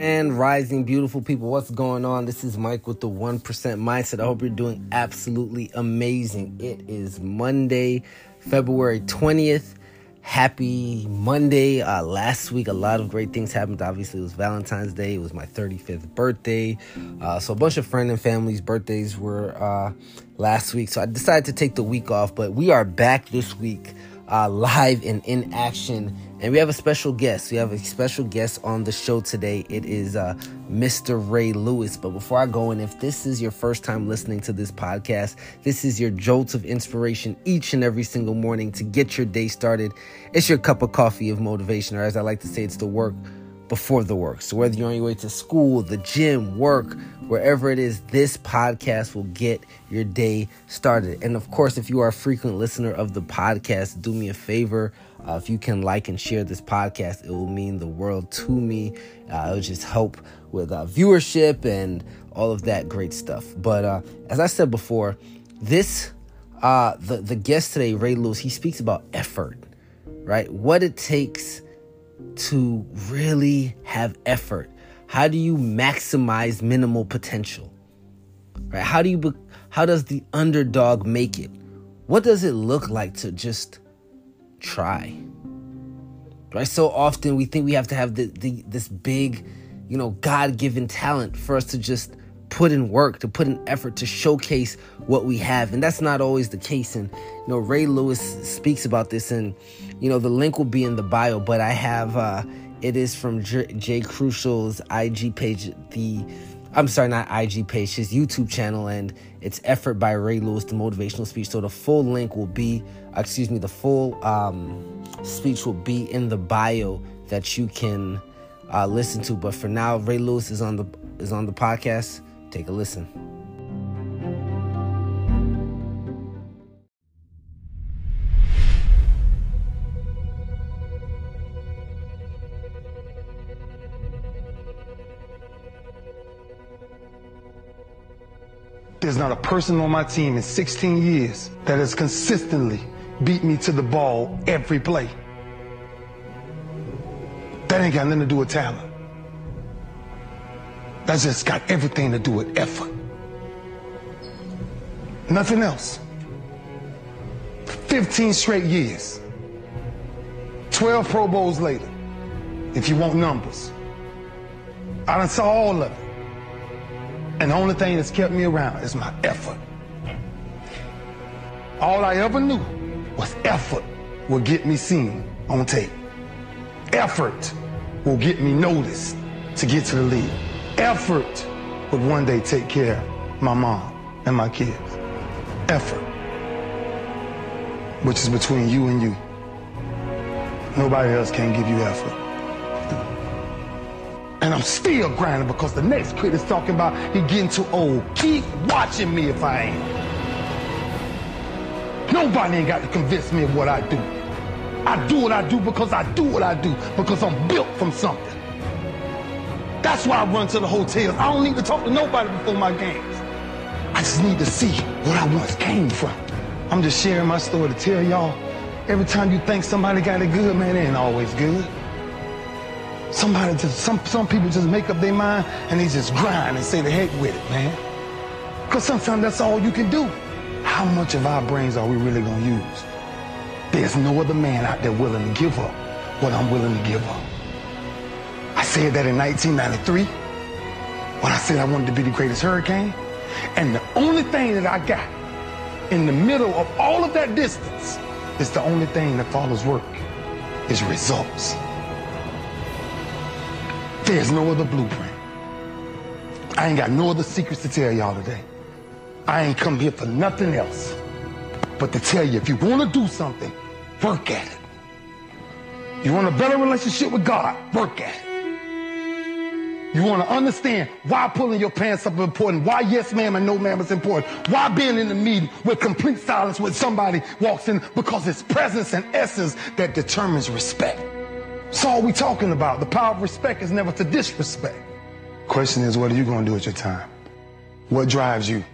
And rising beautiful people, what's going on? This is Mike with the 1% Mindset. I hope you're doing absolutely amazing. It is Monday, February 20th. Happy Monday. Uh, last week, a lot of great things happened. Obviously, it was Valentine's Day. It was my 35th birthday. Uh, so, a bunch of friend and family's birthdays were uh, last week. So, I decided to take the week off, but we are back this week uh, live and in action. And we have a special guest. We have a special guest on the show today. It is uh, Mr. Ray Lewis. But before I go in, if this is your first time listening to this podcast, this is your jolt of inspiration each and every single morning to get your day started. It's your cup of coffee of motivation, or as I like to say, it's the work before the work. So whether you're on your way to school, the gym, work, wherever it is, this podcast will get your day started. And of course, if you are a frequent listener of the podcast, do me a favor. Uh, if you can like and share this podcast, it will mean the world to me. Uh, it'll just help with uh, viewership and all of that great stuff. But uh, as I said before, this uh, the the guest today, Ray Lewis, he speaks about effort, right? What it takes to really have effort how do you maximize minimal potential? Right? How do you be, how does the underdog make it? What does it look like to just try? Right? So often we think we have to have the, the this big, you know, God-given talent for us to just put in work, to put in effort to showcase what we have. And that's not always the case. And, you know, Ray Lewis speaks about this and, you know, the link will be in the bio, but I have uh, it is from J- Jay Crucial's IG page. The I'm sorry, not IG page, his YouTube channel, and it's effort by Ray Lewis, the motivational speech. So the full link will be, excuse me, the full um, speech will be in the bio that you can uh, listen to. But for now, Ray Lewis is on the is on the podcast. Take a listen. There's not a person on my team in 16 years that has consistently beat me to the ball every play. That ain't got nothing to do with talent. That's just got everything to do with effort. Nothing else. 15 straight years. 12 Pro Bowls later, if you want numbers. I done saw all of it. And the only thing that's kept me around is my effort. All I ever knew was effort will get me seen on tape. Effort will get me noticed to get to the league. Effort would one day take care of my mom and my kids. Effort. Which is between you and you. Nobody else can give you effort. And I'm still grinding because the next kid is talking about he getting too old. Keep watching me if I ain't. Nobody ain't got to convince me of what I do. I do what I do because I do what I do, because I'm built from something. That's why I run to the hotels. I don't need to talk to nobody before my games. I just need to see what I once came from. I'm just sharing my story to tell y'all. Every time you think somebody got it good, man, it ain't always good. Somebody just, some, some people just make up their mind and they just grind and say the heck with it, man. Because sometimes that's all you can do. How much of our brains are we really going to use? There's no other man out there willing to give up what I'm willing to give up. Said that in 1993 when I said I wanted to be the greatest hurricane. And the only thing that I got in the middle of all of that distance is the only thing that follows work is results. There's no other blueprint. I ain't got no other secrets to tell y'all today. I ain't come here for nothing else but to tell you if you want to do something, work at it. You want a better relationship with God, work at it. You want to understand why pulling your pants up is important, why yes ma'am and no ma'am is important, why being in the meeting with complete silence when somebody walks in, because it's presence and essence that determines respect. That's all we talking about. The power of respect is never to disrespect. Question is, what are you going to do with your time? What drives you?